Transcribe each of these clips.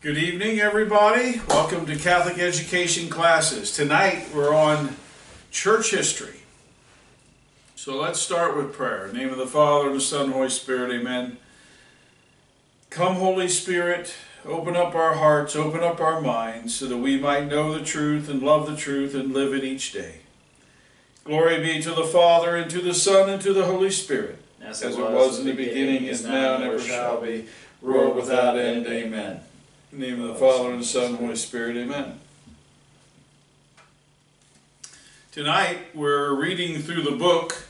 Good evening, everybody. Welcome to Catholic Education Classes. Tonight we're on church history. So let's start with prayer. In the name of the Father, and the Son, and Holy Spirit, amen. Come, Holy Spirit, open up our hearts, open up our minds, so that we might know the truth and love the truth and live it each day. Glory be to the Father, and to the Son, and to the Holy Spirit, As as it was in the beginning, is now, and ever shall be, world without end. Amen. In the name of the Father, and the Son, and the Holy Spirit, amen. Tonight, we're reading through the book,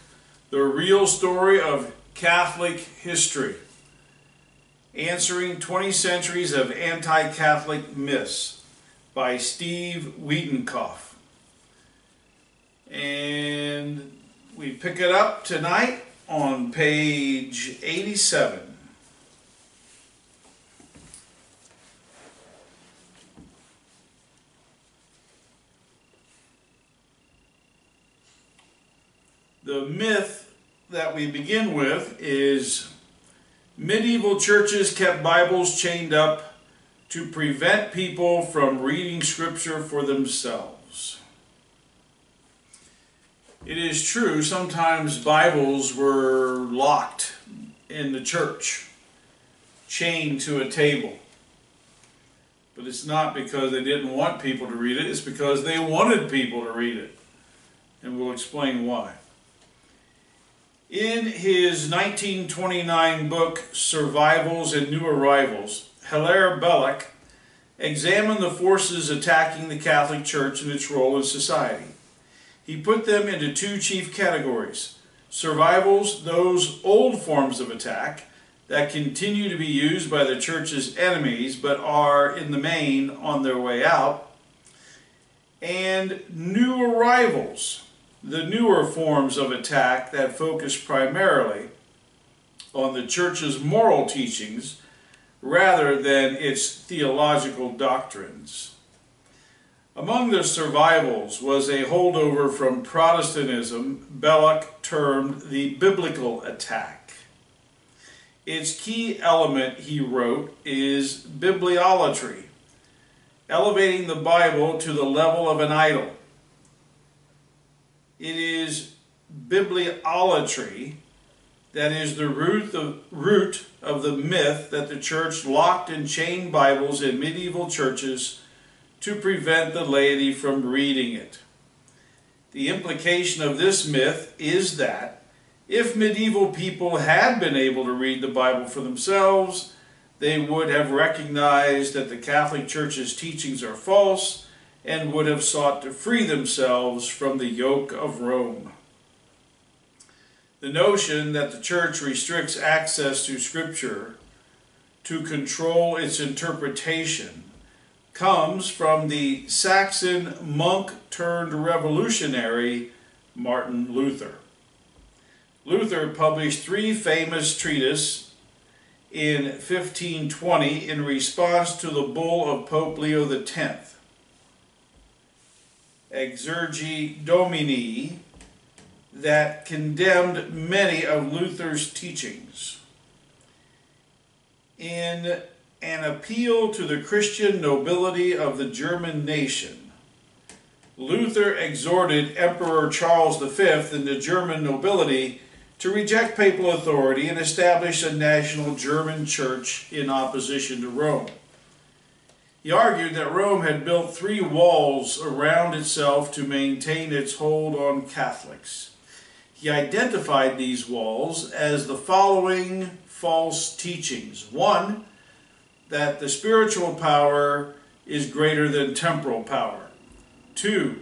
The Real Story of Catholic History, Answering 20 Centuries of Anti-Catholic Myths by Steve Weidenkopf. And we pick it up tonight on page 87. The myth that we begin with is medieval churches kept Bibles chained up to prevent people from reading scripture for themselves. It is true, sometimes Bibles were locked in the church, chained to a table. But it's not because they didn't want people to read it, it's because they wanted people to read it. And we'll explain why. In his 1929 book, Survivals and New Arrivals, Hilaire Belloc examined the forces attacking the Catholic Church and its role in society. He put them into two chief categories. Survivals, those old forms of attack that continue to be used by the Church's enemies but are, in the main, on their way out. And new arrivals, the newer forms of attack that focus primarily on the Church's moral teachings rather than its theological doctrines. Among the survivals was a holdover from Protestantism Belloc termed the biblical attack. Its key element, he wrote, is bibliolatry, elevating the Bible to the level of an idol. It is bibliolatry that is the root of, root of the myth that the church locked and chained Bibles in medieval churches to prevent the laity from reading it. The implication of this myth is that if medieval people had been able to read the Bible for themselves, they would have recognized that the Catholic Church's teachings are false and would have sought to free themselves from the yoke of Rome. The notion that the Church restricts access to Scripture to control its interpretation comes from the Saxon monk turned revolutionary Martin Luther. Luther published three famous treatises in 1520 in response to the bull of Pope Leo X. Exsurge Domine that condemned many of Luther's teachings. In an appeal to the Christian nobility of the German nation, Luther exhorted Emperor Charles V and the German nobility to reject papal authority and establish a national German church in opposition to Rome. He argued that Rome had built three walls around itself to maintain its hold on Catholics. He identified these walls as the following false teachings. One, that the spiritual power is greater than temporal power. Two,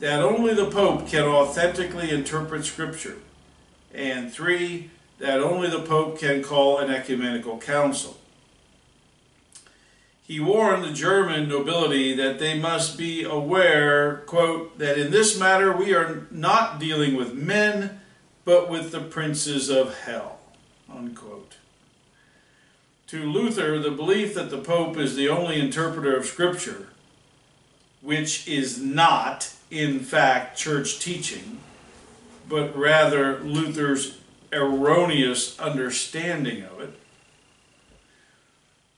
that only the Pope can authentically interpret Scripture. And three, that only the Pope can call an ecumenical council. He warned the German nobility that they must be aware, quote, that in this matter we are not dealing with men, but with the princes of hell, unquote. To Luther, the belief that the Pope is the only interpreter of Scripture, which is not, in fact, church teaching, but rather Luther's erroneous understanding of it,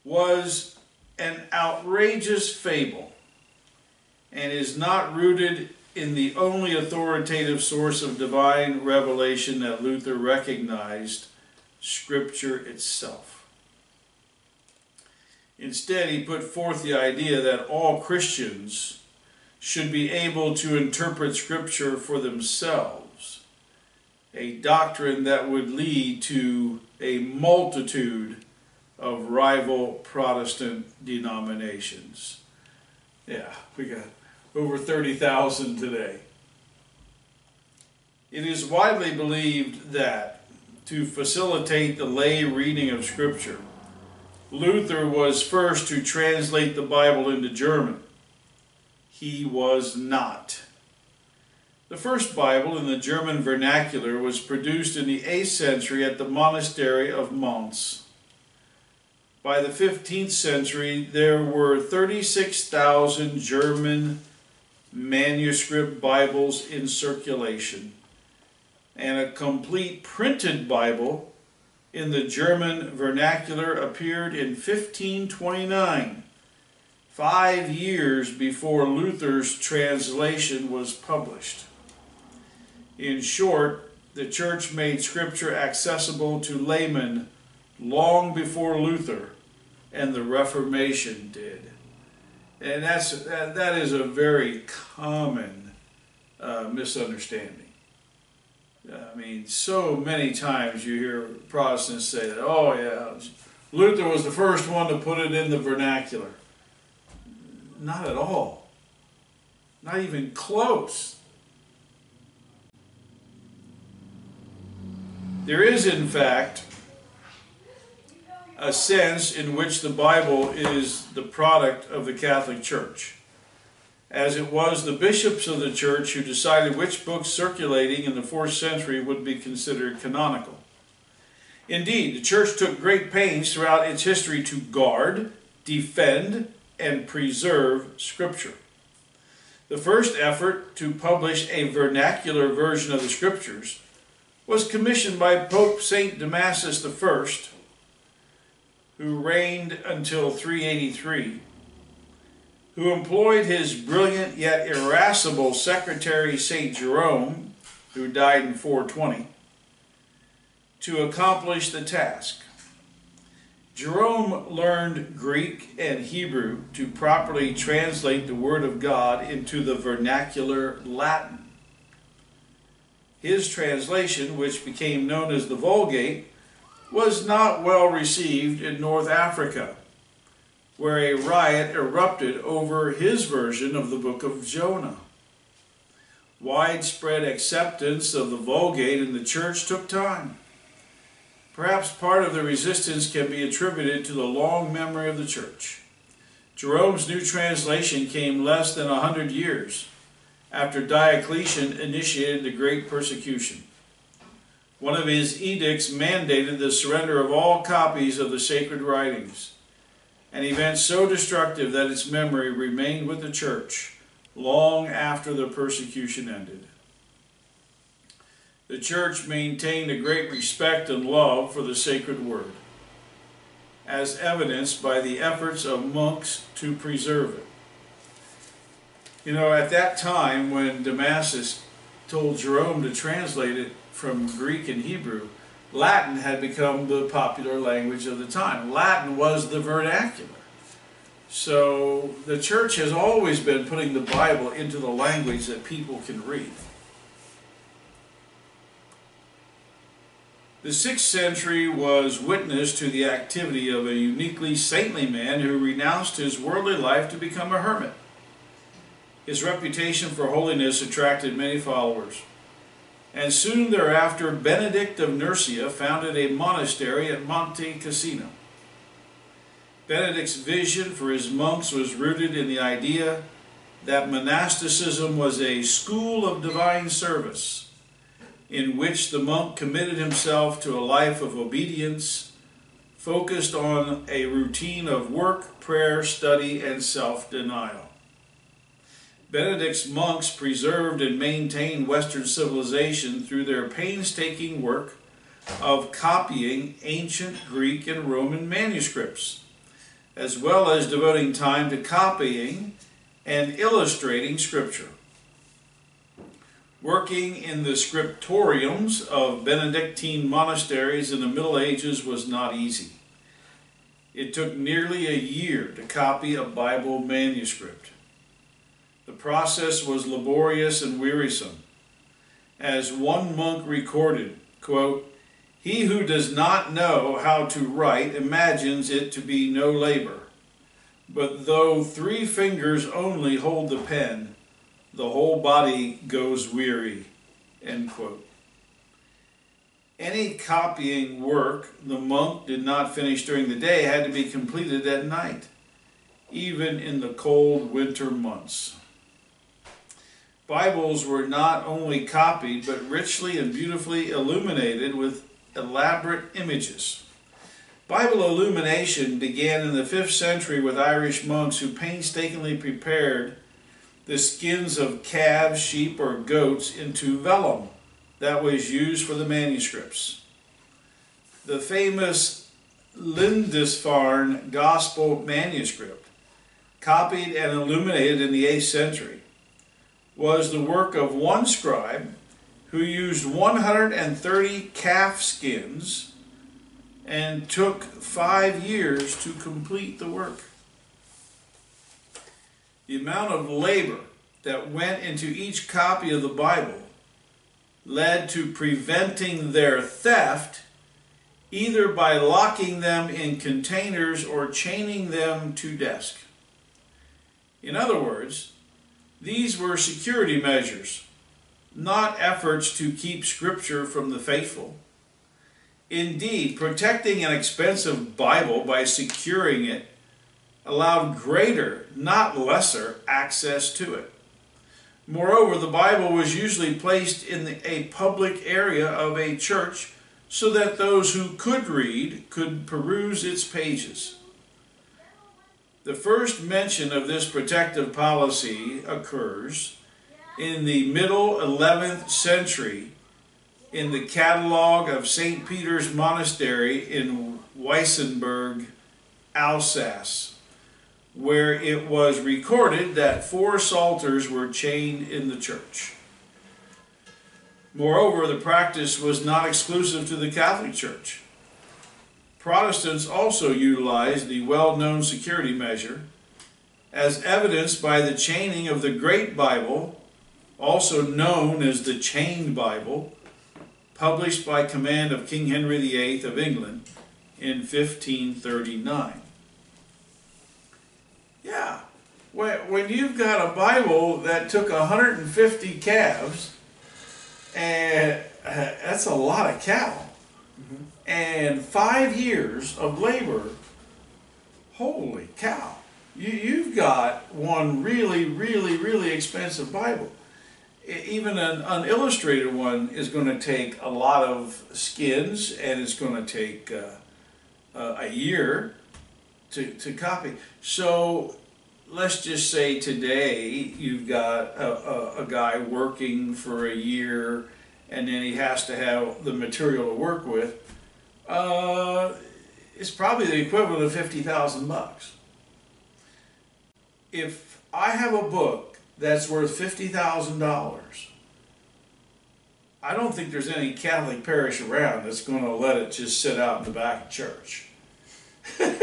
was an outrageous fable and is not rooted in the only authoritative source of divine revelation that Luther recognized, Scripture itself. Instead, he put forth the idea that all Christians should be able to interpret Scripture for themselves, a doctrine that would lead to a multitude of rival Protestant denominations. Yeah, we got over 30,000 today. It is widely believed that to facilitate the lay reading of Scripture, Luther was first to translate the Bible into German. He was not. The first Bible in the German vernacular was produced in the 8th century at the monastery of Mons. By the 15th century, there were 36,000 German manuscript Bibles in circulation, and a complete printed Bible in the German vernacular appeared in 1529, five years before Luther's translation was published. In short, the church made Scripture accessible to laymen long before Luther and the Reformation did. And that's, that, that is a very common uh, misunderstanding. I mean, so many times you hear Protestants say that, oh yeah, Luther was the first one to put it in the vernacular. Not at all. Not even close. There is, in fact, a sense in which the Bible is the product of the Catholic Church, as it was the bishops of the church who decided which books circulating in the fourth century would be considered canonical. Indeed, the church took great pains throughout its history to guard, defend, and preserve Scripture. The first effort to publish a vernacular version of the Scriptures was commissioned by Pope St. Damasus I who reigned until 383, who employed his brilliant yet irascible secretary St. Jerome, who died in 420, to accomplish the task. Jerome learned Greek and Hebrew to properly translate the Word of God into the vernacular Latin. His translation, which became known as the Vulgate, was not well received in North Africa, where a riot erupted over his version of the book of Jonah. Widespread acceptance of the Vulgate in the church took time. Perhaps part of the resistance can be attributed to the long memory of the church. Jerome's new translation came less than a hundred years after Diocletian initiated the Great Persecution. One of his edicts mandated the surrender of all copies of the sacred writings, an event so destructive that its memory remained with the church long after the persecution ended. The church maintained a great respect and love for the sacred word, as evidenced by the efforts of monks to preserve it. You know, at that time when Damasus told Jerome to translate it from Greek and Hebrew, Latin had become the popular language of the time. Latin was the vernacular. So the church has always been putting the Bible into the language that people can read. The 6th century was witness to the activity of a uniquely saintly man who renounced his worldly life to become a hermit. His reputation for holiness attracted many followers and soon thereafter Benedict of Nursia founded a monastery at Monte Cassino. Benedict's vision for his monks was rooted in the idea that monasticism was a school of divine service in which the monk committed himself to a life of obedience focused on a routine of work, prayer, study, and self-denial. Benedict's monks preserved and maintained Western civilization through their painstaking work of copying ancient Greek and Roman manuscripts. as well as devoting time to copying and illustrating Scripture. Working in the scriptoriums of Benedictine monasteries in the Middle Ages was not easy. It took nearly a year to copy a Bible manuscript. The process was laborious and wearisome. As one monk recorded, quote, He who does not know how to write imagines it to be no labor. But though three fingers only hold the pen, the whole body goes weary. End quote. Any copying work the monk did not finish during the day had to be completed at night, even in the cold winter months. Bibles were not only copied, but richly and beautifully illuminated with elaborate images. Bible illumination began in the 5th century with Irish monks who painstakingly prepared the skins of calves, sheep, or goats into vellum that was used for the manuscripts. The famous Lindisfarne Gospel manuscript, copied and illuminated in the 8th century, was the work of one scribe who used 130 calf skins and took five years to complete the work. The amount of labor that went into each copy of the Bible led to preventing their theft either by locking them in containers or chaining them to desk. In other words, these were security measures, not efforts to keep Scripture from the faithful. Indeed, protecting an expensive Bible by securing it allowed greater, not lesser, access to it. Moreover, the Bible was usually placed in a public area of a church so that those who could read could peruse its pages. The first mention of this protective policy occurs in the middle 11th century in the catalog of St. Peter's Monastery in Weissenberg, Alsace where it was recorded that four psalters were chained in the church. Moreover, the practice was not exclusive to the Catholic Church. Protestants also utilized the well-known security measure as evidenced by the chaining of the Great Bible, also known as the Chained Bible, published by command of King Henry VIII of England in 1539. Yeah. When, you've got a Bible that took 150 calves, and uh, that's a lot of cow, mm-hmm. And five years of labor, holy cow. You, you've got one really, really, really expensive Bible. Even an unillustrated one is going to take a lot of skins and it's going to take uh, a year to, to copy. So let's just say today you've got a, a, a, guy working for a year and then he has to have the material to work with. Uh, it's probably the equivalent of 50,000 bucks. If I have a book that's worth $50,000, I don't think there's any Catholic parish around that's going to let it just sit out in the back of church.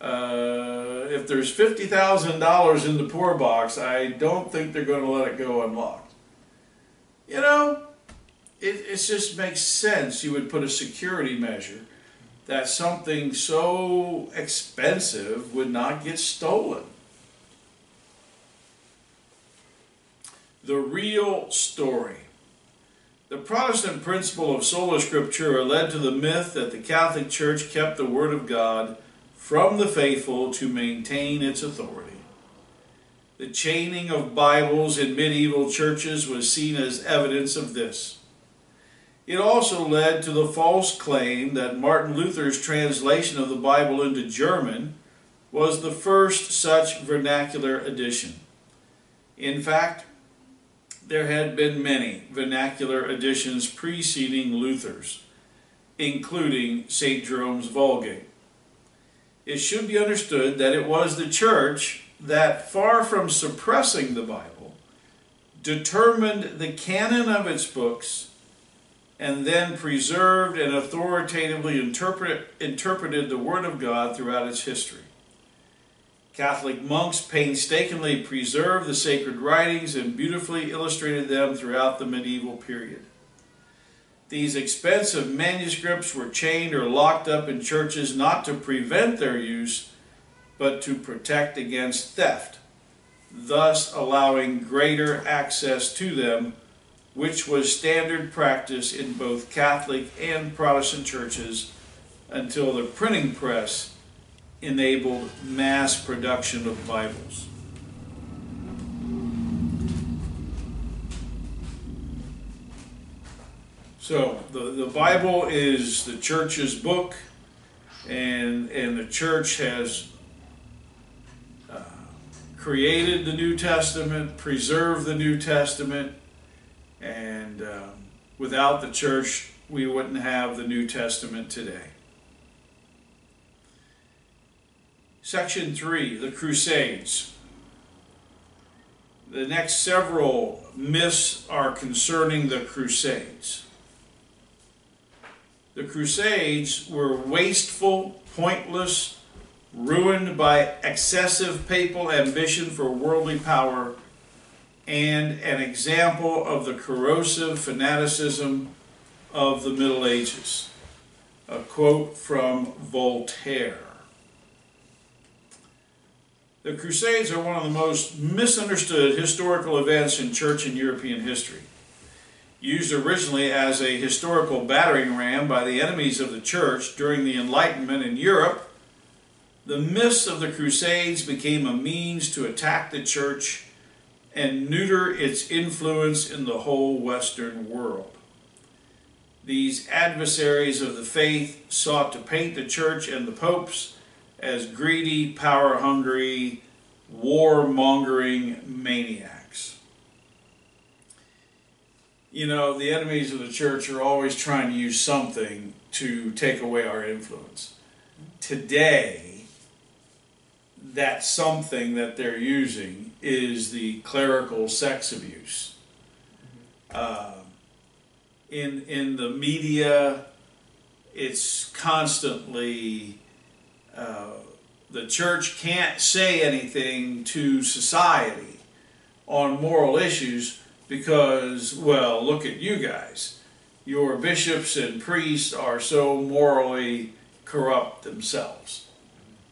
Uh, if there's $50,000 in the poor box, I don't think they're going to let it go unlocked. You know, it, it just makes sense you would put a security measure that something so expensive would not get stolen. The real story. The Protestant principle of sola scriptura led to the myth that the Catholic Church kept the Word of God from the faithful to maintain its authority. The chaining of Bibles in medieval churches was seen as evidence of this. It also led to the false claim that Martin Luther's translation of the Bible into German was the first such vernacular edition. In fact, there had been many vernacular editions preceding Luther's, including St. Jerome's Vulgate. it should be understood that it was the church that, far from suppressing the Bible, determined the canon of its books and then preserved and authoritatively interpret, interpreted the Word of God throughout its history. Catholic monks painstakingly preserved the sacred writings and beautifully illustrated them throughout the medieval period. These expensive manuscripts were chained or locked up in churches not to prevent their use, but to protect against theft, thus allowing greater access to them, which was standard practice in both Catholic and Protestant churches until the printing press enabled mass production of Bibles. So the, the Bible is the church's book, and and the church has uh, created the New Testament, preserved the New Testament, and um, without the church, we wouldn't have the New Testament today. Section 3, the Crusades. The next several myths are concerning the Crusades. The Crusades were wasteful, pointless, ruined by excessive papal ambition for worldly power, and an example of the corrosive fanaticism of the Middle Ages. A quote from Voltaire. The Crusades are one of the most misunderstood historical events in church and European history. Used originally as a historical battering ram by the enemies of the church during the Enlightenment in Europe, the myths of the Crusades became a means to attack the church and neuter its influence in the whole Western world. These adversaries of the faith sought to paint the church and the popes as greedy, power hungry, war-mongering maniacs. You know, the enemies of the church are always trying to use something to take away our influence. Today, that something that they're using is the clerical sex abuse. Uh, in in the media, it's constantly uh, the church can't say anything to society on moral issues because, well, look at you guys. Your bishops and priests are so morally corrupt themselves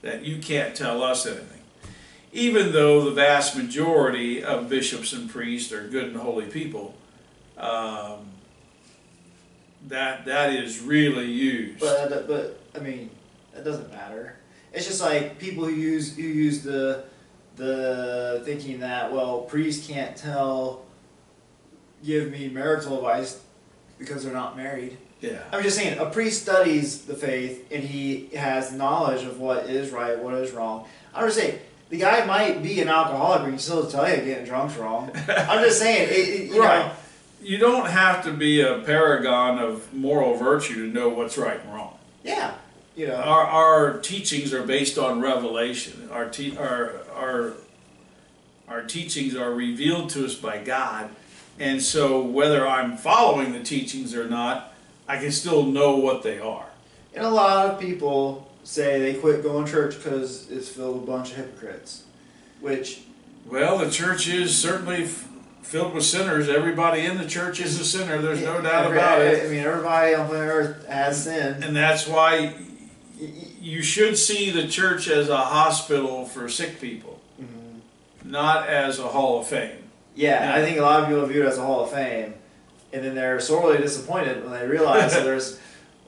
that you can't tell us anything. Even though the vast majority of bishops and priests are good and holy people, um, that that is really used. But but I mean, it doesn't matter. It's just like people who use who use the the thinking that well priests can't tell give me marital advice because they're not married. Yeah. I'm just saying a priest studies the faith and he has knowledge of what is right, what is wrong. I'm just saying the guy might be an alcoholic, but he can still tell you getting drunk's wrong. I'm just saying, it, it, you right. know. You don't have to be a paragon of moral virtue to know what's right and wrong. Yeah. You know, our, our teachings are based on revelation. Our, te- our, our, our teachings are revealed to us by God. And so whether I'm following the teachings or not, I can still know what they are. And a lot of people say they quit going to church because it's filled with a bunch of hypocrites. Which. Well, the church is certainly filled with sinners. Everybody in the church is a sinner. There's no doubt every, about it. I mean, everybody on planet Earth has sin. And that's why you should see the church as a hospital for sick people, mm-hmm. not as a hall of fame. Yeah, yeah, I think a lot of people view it as a hall of fame, and then they're sorely disappointed when they realize that there's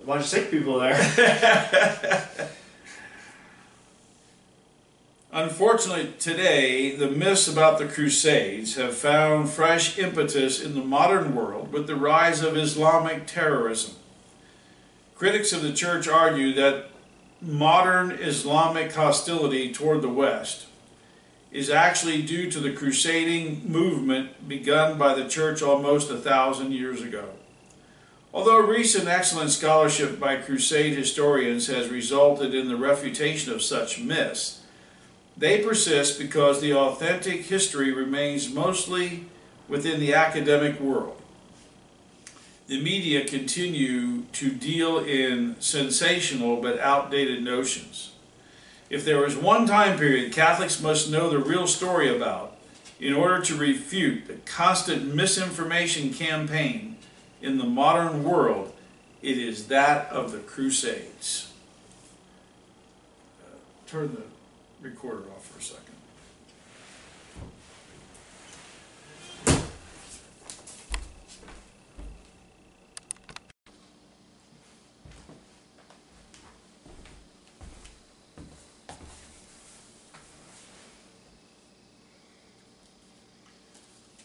a bunch of sick people there. Unfortunately, today, the myths about the Crusades have found fresh impetus in the modern world with the rise of Islamic terrorism. Critics of the church argue that modern Islamic hostility toward the West is actually due to the crusading movement begun by the church almost a thousand years ago. Although recent excellent scholarship by crusade historians has resulted in the refutation of such myths, they persist because the authentic history remains mostly within the academic world. The media continue to deal in sensational but outdated notions. If there is one time period Catholics must know the real story about in order to refute the constant misinformation campaign in the modern world, it is that of the Crusades. Uh, turn the recorder off for a second.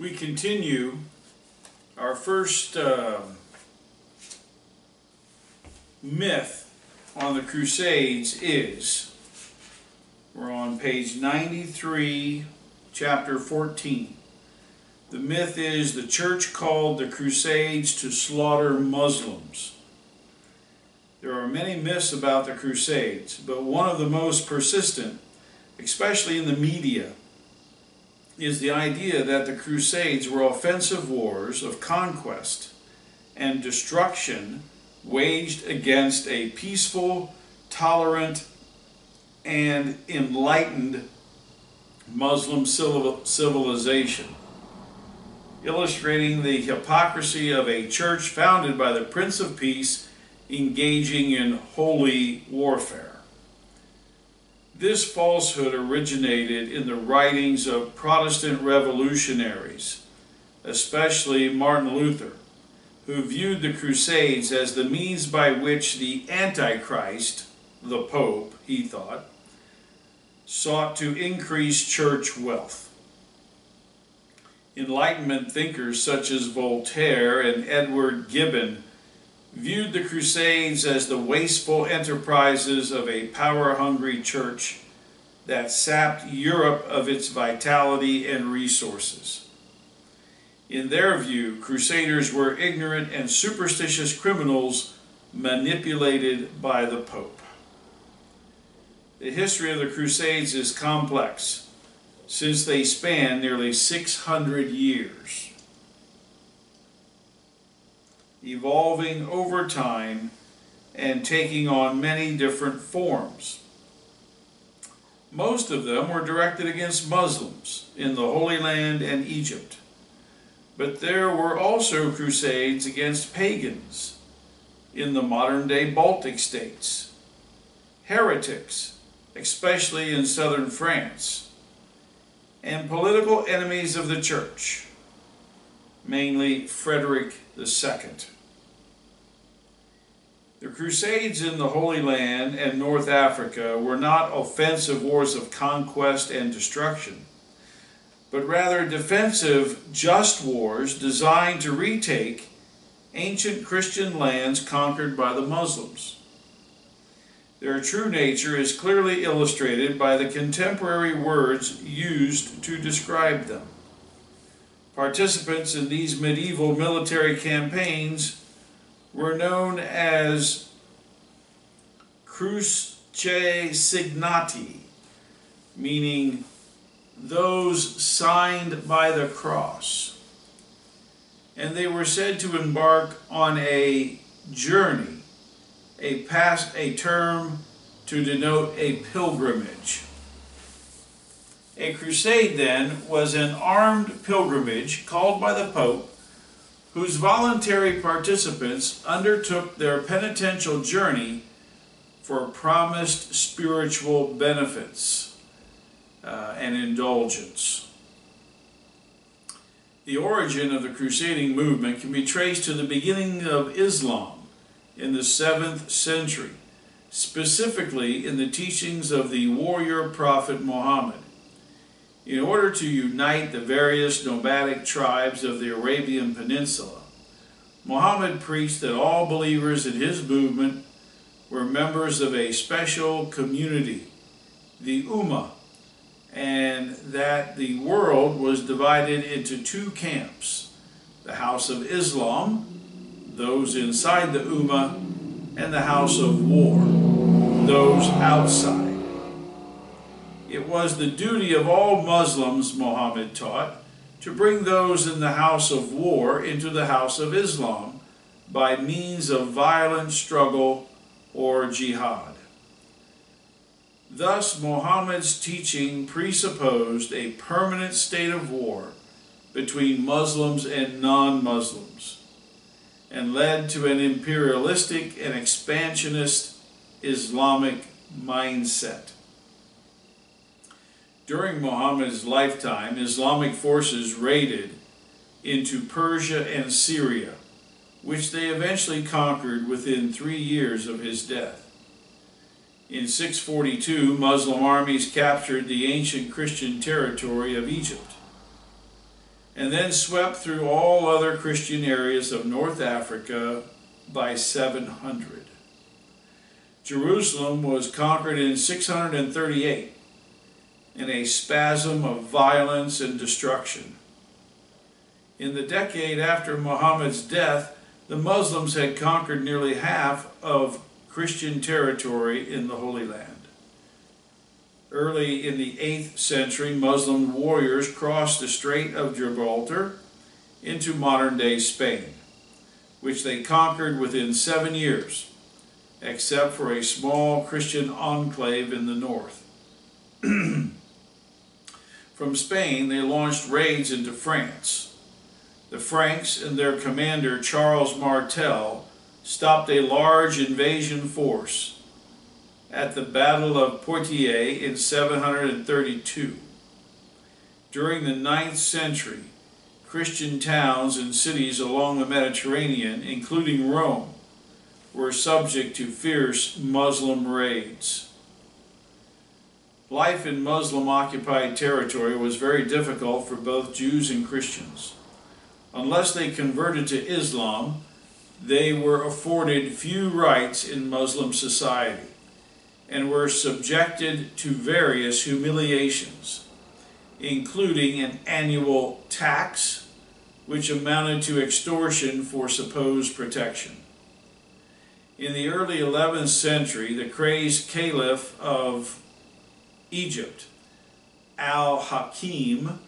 We continue our first uh, myth on the Crusades is we're on page 93, chapter 14. The myth is the church called the Crusades to slaughter Muslims. There are many myths about the Crusades, but one of the most persistent, especially in the media, is the idea that the Crusades were offensive wars of conquest and destruction waged against a peaceful, tolerant, and enlightened Muslim civilization, illustrating the hypocrisy of a church founded by the Prince of Peace engaging in holy warfare. This falsehood originated in the writings of Protestant revolutionaries, especially Martin Luther, who viewed the Crusades as the means by which the Antichrist, the Pope, he thought, sought to increase church wealth. Enlightenment thinkers such as Voltaire and Edward Gibbon viewed the Crusades as the wasteful enterprises of a power-hungry church that sapped Europe of its vitality and resources. In their view, Crusaders were ignorant and superstitious criminals manipulated by the Pope. The history of the Crusades is complex, since they span nearly 600 years evolving over time and taking on many different forms. Most of them were directed against Muslims in the Holy Land and Egypt. But there were also crusades against pagans in the modern day Baltic states, heretics, especially in southern France, and political enemies of the church, mainly Frederick II. The Crusades in the Holy Land and North Africa were not offensive wars of conquest and destruction, but rather defensive, just wars designed to retake ancient Christian lands conquered by the Muslims. Their true nature is clearly illustrated by the contemporary words used to describe them. Participants in these medieval military campaigns were known as Cruce Signati, meaning those signed by the cross. And they were said to embark on a journey, a past a term to denote a pilgrimage. A crusade, then, was an armed pilgrimage called by the Pope whose voluntary participants undertook their penitential journey for promised spiritual benefits uh, and indulgence. The origin of the crusading movement can be traced to the beginning of Islam in the 7th century, specifically in the teachings of the warrior prophet Muhammad. In order to unite the various nomadic tribes of the Arabian Peninsula, Muhammad preached that all believers in his movement were members of a special community, the Ummah, and that the world was divided into two camps, the House of Islam, those inside the Ummah, and the house of war, those outside. It was the duty of all Muslims, Muhammad taught, to bring those in the house of war into the house of Islam by means of violent struggle or jihad. Thus, Muhammad's teaching presupposed a permanent state of war between Muslims and non Muslims and led to an imperialistic and expansionist Islamic mindset. During Muhammad's lifetime, Islamic forces raided into Persia and Syria, which they eventually conquered within three years of his death. In 642, Muslim armies captured the ancient Christian territory of Egypt and then swept through all other Christian areas of North Africa by 700. Jerusalem was conquered in 638 in a spasm of violence and destruction. In the decade after Muhammad's death, the Muslims had conquered nearly half of Christian territory in the Holy Land. Early in the 8th century, Muslim warriors crossed the Strait of Gibraltar into modern day Spain, which they conquered within seven years, except for a small Christian enclave in the north. From Spain, they launched raids into France. The Franks and their commander, Charles Martel, stopped a large invasion force at the Battle of Poitiers in 732. During the 9th century, Christian towns and cities along the Mediterranean, including Rome, were subject to fierce Muslim raids. Life in Muslim occupied territory was very difficult for both Jews and Christians. Unless they converted to Islam, they were afforded few rights in Muslim society and were subjected to various humiliations, including an annual tax, which amounted to extortion for supposed protection. In the early 11th century, the crazed caliph of Egypt, Al-Hakim,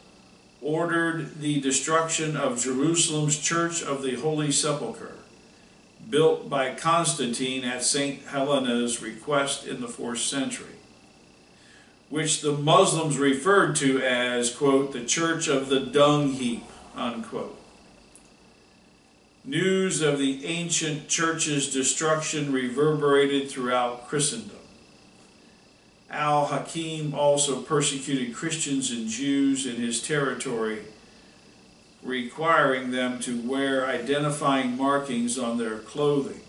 ordered the destruction of Jerusalem's Church of the Holy Sepulchre built by Constantine at St. Helena's request in the 4th century, which the Muslims referred to as, quote, the Church of the Dung Heap, unquote. News of the ancient church's destruction reverberated throughout Christendom. Al-Hakim also persecuted Christians and Jews in his territory requiring them to wear identifying markings on their clothing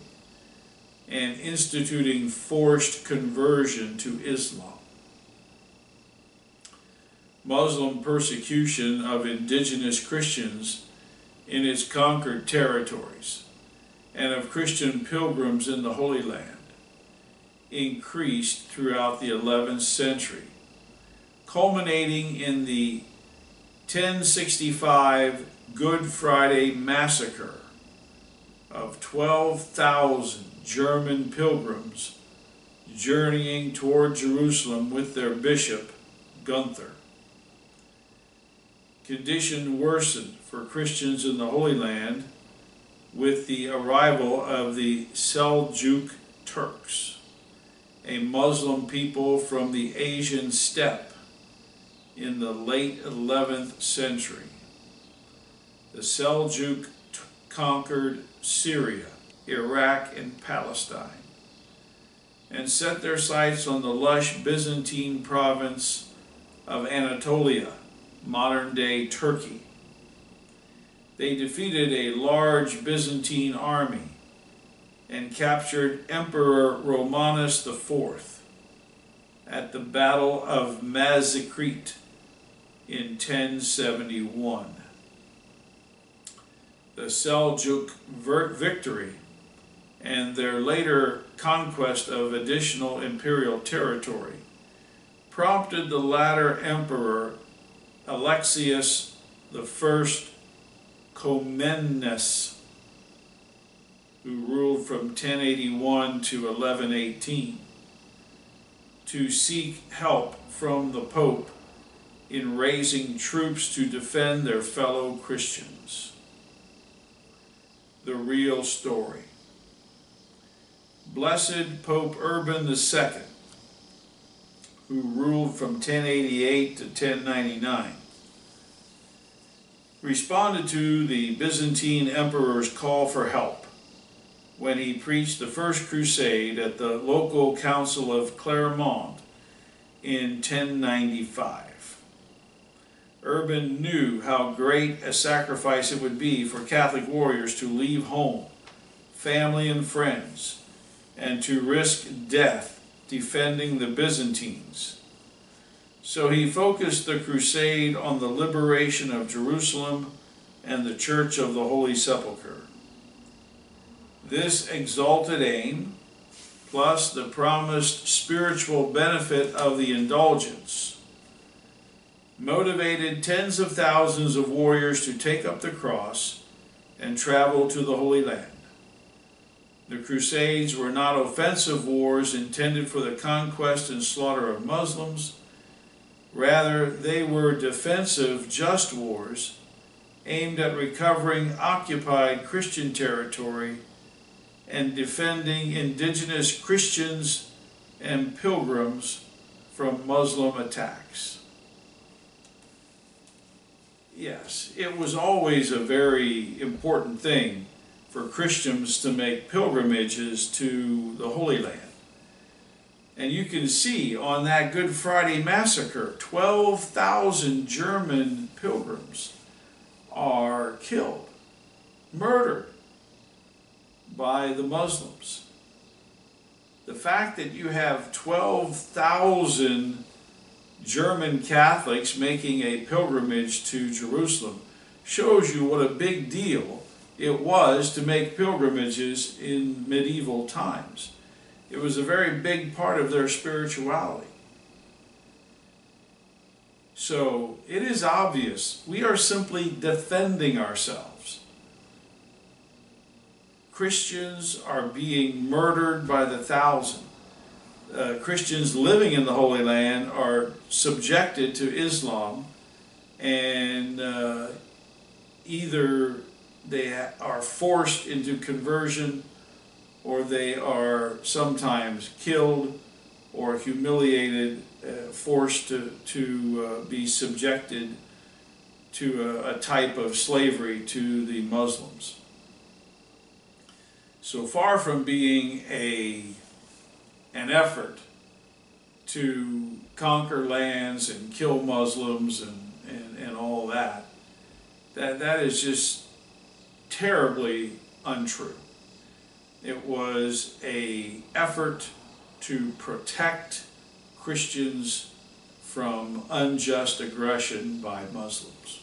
and instituting forced conversion to Islam. Muslim persecution of indigenous Christians in its conquered territories and of Christian pilgrims in the Holy Land increased throughout the 11th century, culminating in the 1065 Good Friday massacre of 12,000 German pilgrims journeying toward Jerusalem with their bishop, Gunther. Condition worsened for Christians in the Holy Land with the arrival of the Seljuk Turks, a Muslim people from the Asian steppe in the late 11th century. The Seljuk conquered Syria, Iraq, and Palestine, and set their sights on the lush Byzantine province of Anatolia, modern-day Turkey. They defeated a large Byzantine army and captured Emperor Romanus IV at the Battle of Manzikert in 1071. The Seljuk victory and their later conquest of additional imperial territory prompted the latter emperor Alexius I Comnenus who ruled from 1081 to 1118, to seek help from the Pope in raising troops to defend their fellow Christians. The real story. Blessed Pope Urban II, who ruled from 1088 to 1099, responded to the Byzantine emperor's call for help when he preached the first crusade at the local council of Clermont in 1095. Urban knew how great a sacrifice it would be for Catholic warriors to leave home, family, and friends, and to risk death defending the Byzantines. So he focused the crusade on the liberation of Jerusalem and the Church of the Holy Sepulchre. This exalted aim, plus the promised spiritual benefit of the indulgence, motivated tens of thousands of warriors to take up the cross and travel to the Holy Land. The Crusades were not offensive wars intended for the conquest and slaughter of Muslims. Rather, they were defensive, just wars aimed at recovering occupied Christian territory and defending indigenous Christians and pilgrims from Muslim attacks. Yes, it was always a very important thing for Christians to make pilgrimages to the Holy Land. And you can see on that Good Friday massacre, 12,000 German pilgrims are killed, murdered by the Muslims. The fact that you have 12,000 German Catholics making a pilgrimage to Jerusalem shows you what a big deal it was to make pilgrimages in medieval times. It was a very big part of their spirituality. So it is obvious we are simply defending ourselves. Christians are being murdered by the thousand. Uh, Christians living in the Holy Land are subjected to Islam and uh, either they are forced into conversion or they are sometimes killed or humiliated, uh, forced to, to uh, be subjected to a, a type of slavery to the Muslims. So far from being a, an effort to conquer lands and kill Muslims and, and, and all that, that, that is just terribly untrue. It was a effort to protect Christians from unjust aggression by Muslims.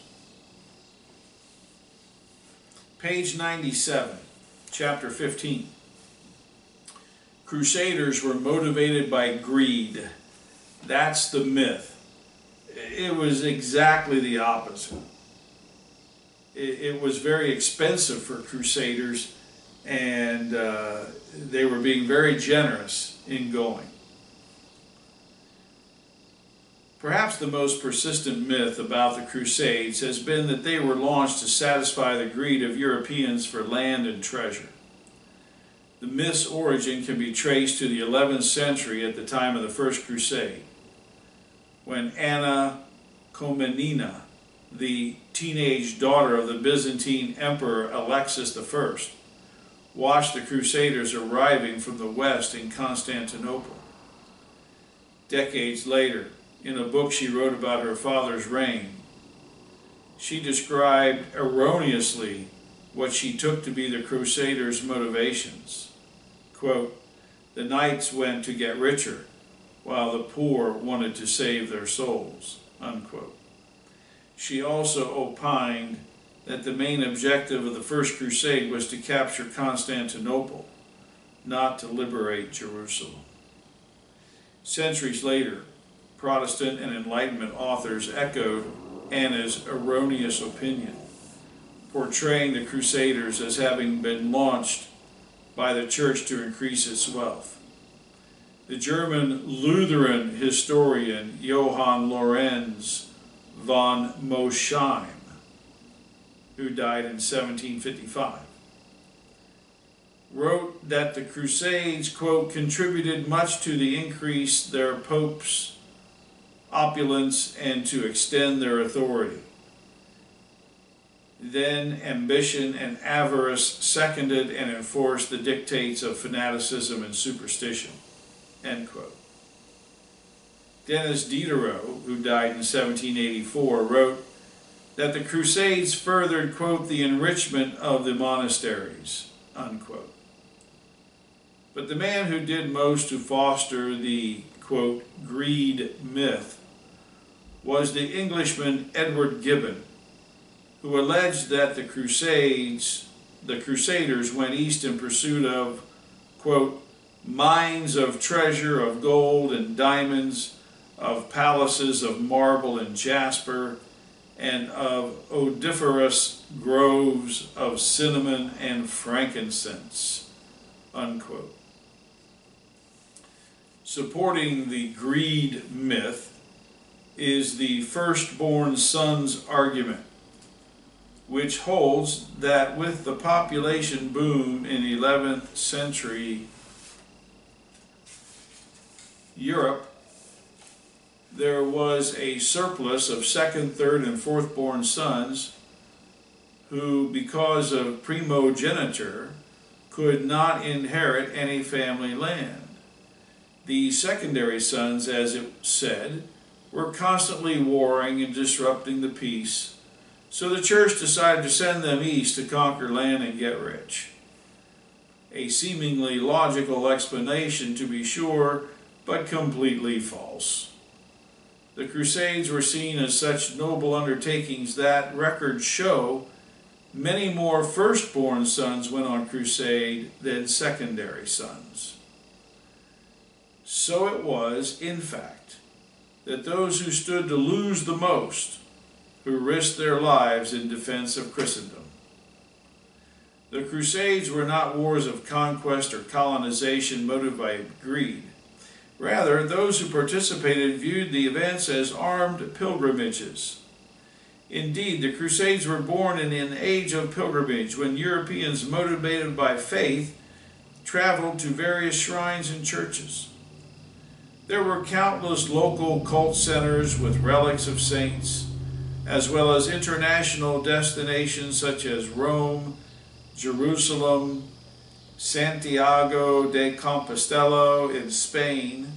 Page 97 chapter 15. Crusaders were motivated by greed. That's the myth. It was exactly the opposite. It, was very expensive for crusaders, and uh, they were being very generous in going. Perhaps the most persistent myth about the Crusades has been that they were launched to satisfy the greed of Europeans for land and treasure. The myth's origin can be traced to the 11th century at the time of the First Crusade, when Anna Komnena, the teenage daughter of the Byzantine Emperor Alexis I, watched the Crusaders arriving from the west in Constantinople. Decades later, in a book she wrote about her father's reign. She described erroneously what she took to be the Crusaders' motivations. Quote, the knights went to get richer, while the poor wanted to save their souls. Unquote. She also opined that the main objective of the First Crusade was to capture Constantinople, not to liberate Jerusalem. Centuries later, Protestant and Enlightenment authors echoed Anna's erroneous opinion, portraying the Crusaders as having been launched by the church to increase its wealth. The German Lutheran historian Johann Lorenz von Mosheim, who died in 1755, wrote that the Crusades, quote, contributed much to the increase their popes' opulence and to extend their authority. Then ambition and avarice seconded and enforced the dictates of fanaticism and superstition. End quote. Denis Diderot, who died in 1784, wrote that the Crusades furthered, quote, the enrichment of the monasteries, unquote. But the man who did most to foster the, quote, greed myth was the Englishman Edward Gibbon, who alleged that the Crusades, the Crusaders went east in pursuit of, quote, mines of treasure of gold and diamonds, of palaces of marble and jasper, and of odoriferous groves of cinnamon and frankincense, unquote. Supporting the greed myth is the firstborn son's argument, which holds that with the population boom in 11th century Europe, there was a surplus of second, third, and fourth born sons who, because of primogeniture, could not inherit any family land. The secondary sons, as it said, were constantly warring and disrupting the peace, so the church decided to send them east to conquer land and get rich. A seemingly logical explanation, to be sure, but completely false. The Crusades were seen as such noble undertakings that records show many more firstborn sons went on crusade than secondary sons. So it was, in fact, that those who stood to lose the most, who risked their lives in defense of Christendom. The Crusades were not wars of conquest or colonization motivated by greed. Rather, those who participated viewed the events as armed pilgrimages. Indeed, the Crusades were born in an age of pilgrimage when Europeans, motivated by faith, traveled to various shrines and churches. There were countless local cult centers with relics of saints, as well as international destinations such as Rome, Jerusalem, Santiago de Compostela in Spain.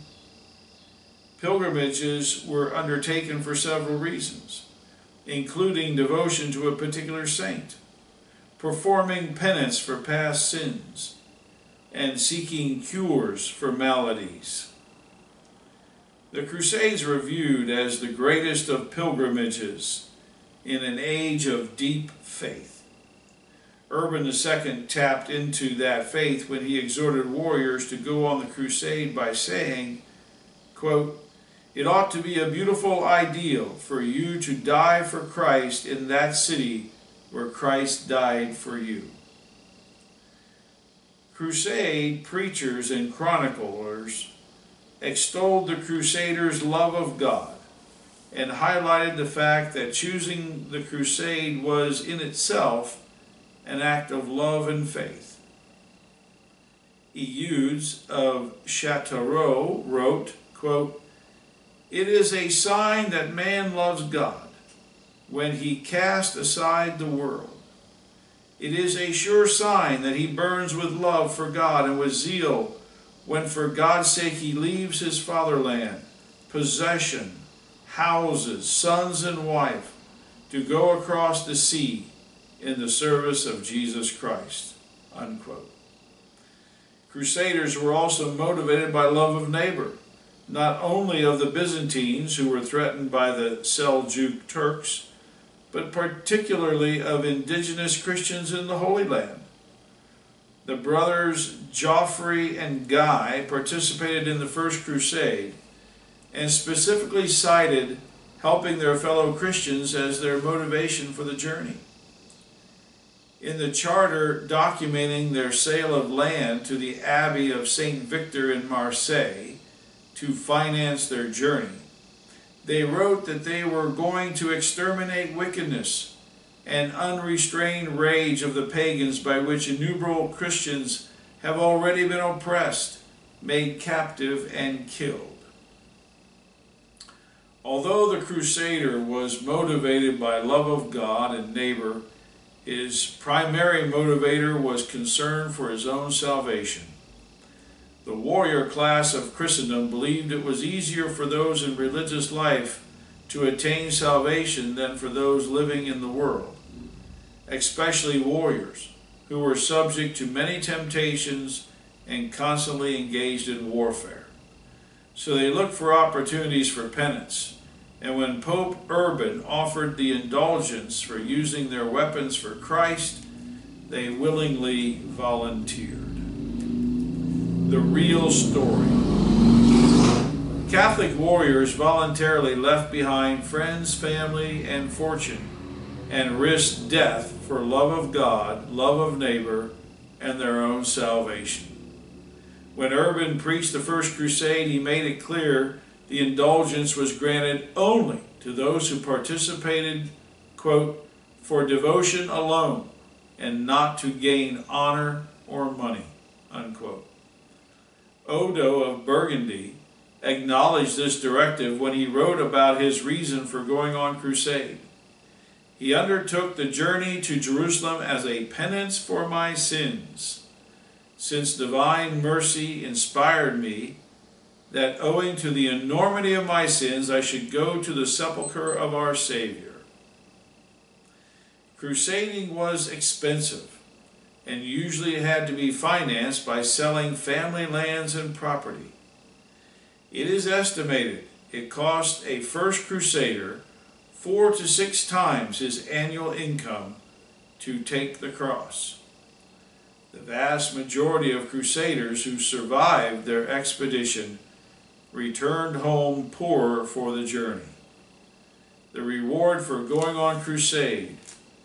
Pilgrimages were undertaken for several reasons, including devotion to a particular saint, performing penance for past sins, and seeking cures for maladies. The Crusades were viewed as the greatest of pilgrimages in an age of deep faith. Urban II tapped into that faith when he exhorted warriors to go on the crusade by saying, quote, It ought to be a beautiful ideal for you to die for Christ in that city where Christ died for you. Crusade preachers and chroniclers extolled the Crusaders' love of God and highlighted the fact that choosing the crusade was in itself an act of love and faith. Eudes of Châteauroux wrote, quote, It is a sign that man loves God when he cast aside the world. It is a sure sign that he burns with love for God and with zeal when for God's sake he leaves his fatherland, possession, houses, sons and wife, to go across the sea in the service of Jesus Christ. Unquote. Crusaders were also motivated by love of neighbor, not only of the Byzantines who were threatened by the Seljuk Turks, but particularly of indigenous Christians in the Holy Land. The brothers Geoffrey and Guy participated in the First Crusade and specifically cited helping their fellow Christians as their motivation for the journey. in the charter documenting their sale of land to the Abbey of St. Victor in Marseille to finance their journey, they wrote that they were going to exterminate wickedness and unrestrained rage of the pagans by which innumerable Christians have already been oppressed, made captive, and killed. Although the Crusader was motivated by love of God and neighbor, his primary motivator was concern for his own salvation. The warrior class of Christendom believed it was easier for those in religious life to attain salvation than for those living in the world, especially warriors who were subject to many temptations and constantly engaged in warfare. So they looked for opportunities for penance and when Pope Urban offered the indulgence for using their weapons for Christ, they willingly volunteered. The real story. Catholic warriors voluntarily left behind friends, family, and fortune and risked death for love of God, love of neighbor, and their own salvation. When Urban preached the First Crusade, he made it clear the indulgence was granted only to those who participated, quote, for devotion alone and not to gain honor or money, unquote. Odo of Burgundy acknowledged this directive when he wrote about his reason for going on crusade. He undertook the journey to Jerusalem as a penance for my sins, since divine mercy inspired me that owing to the enormity of my sins, I should go to the sepulchre of our Savior. Crusading was expensive and usually had to be financed by selling family lands and property. It is estimated it cost a first crusader four to six times his annual income to take the cross. The vast majority of crusaders who survived their expedition returned home poorer for the journey. The reward for going on crusade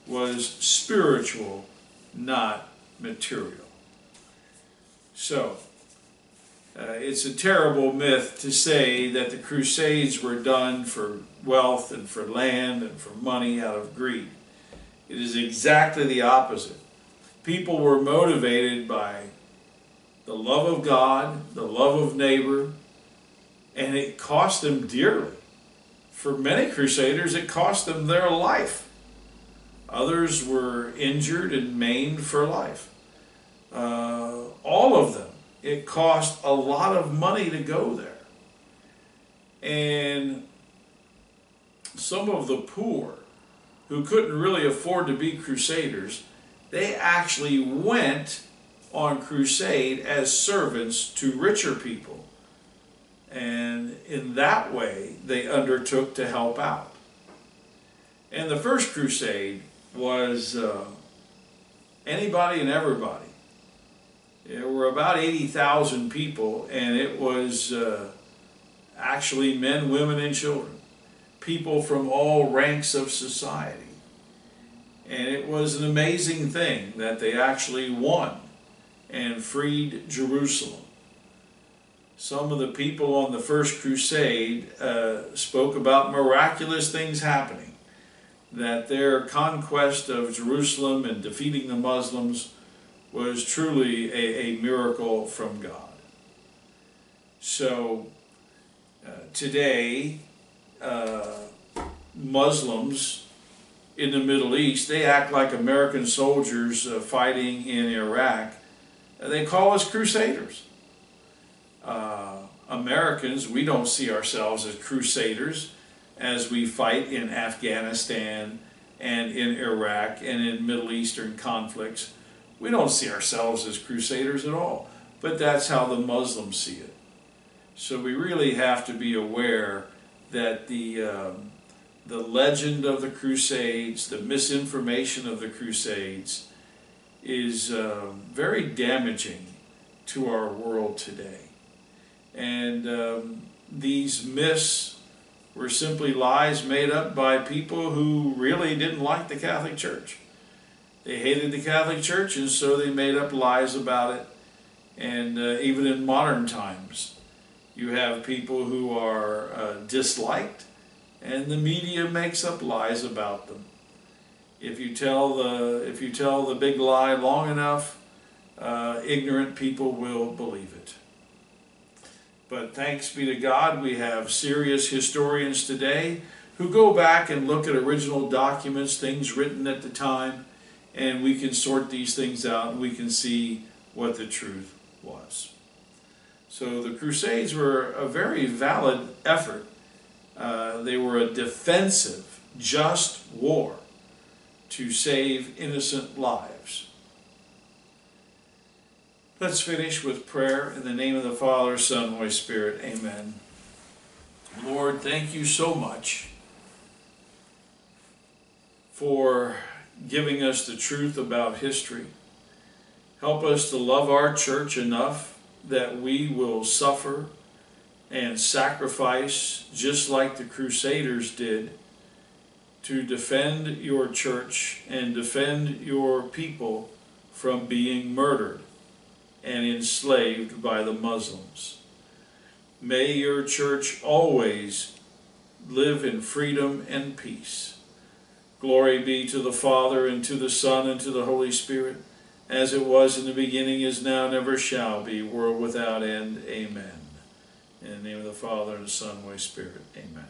was spiritual, not material. So, uh, it's a terrible myth to say that the Crusades were done for wealth and for land and for money out of greed. It is exactly the opposite. People were motivated by the love of God, the love of neighbor, and it cost them dearly. For many crusaders, it cost them their life. Others were injured and maimed for life. Uh, all of them. It cost a lot of money to go there. And some of the poor who couldn't really afford to be crusaders, they actually went on crusade as servants to richer people and in that way, they undertook to help out. And the first crusade was uh, anybody and everybody. There were about 80,000 people, and it was uh, actually men, women, and children. People from all ranks of society. And it was an amazing thing that they actually won and freed Jerusalem some of the people on the First Crusade uh, spoke about miraculous things happening, that their conquest of Jerusalem and defeating the Muslims was truly a, a miracle from God. So uh, today, uh, Muslims in the Middle East, they act like American soldiers uh, fighting in Iraq. They call us crusaders uh, Americans, we don't see ourselves as crusaders as we fight in Afghanistan and in Iraq and in Middle Eastern conflicts. We don't see ourselves as crusaders at all, but that's how the Muslims see it. So we really have to be aware that the, um, the legend of the Crusades, the misinformation of the Crusades, is uh, very damaging to our world today. And um, these myths were simply lies made up by people who really didn't like the Catholic Church. They hated the Catholic Church, and so they made up lies about it. And uh, even in modern times, you have people who are uh, disliked, and the media makes up lies about them. If you tell the if you tell the big lie long enough, uh, ignorant people will believe it. But thanks be to God, we have serious historians today who go back and look at original documents, things written at the time, and we can sort these things out and we can see what the truth was. So the Crusades were a very valid effort. Uh, they were a defensive, just war to save innocent lives. Let's finish with prayer in the name of the Father, Son, Holy Spirit. Amen. Lord, thank you so much for giving us the truth about history. Help us to love our church enough that we will suffer and sacrifice just like the Crusaders did to defend your church and defend your people from being murdered and enslaved by the Muslims. May your church always live in freedom and peace. Glory be to the Father, and to the Son, and to the Holy Spirit, as it was in the beginning, is now, and ever shall be, world without end. Amen. In the name of the Father, and the Son, and the Holy Spirit. Amen.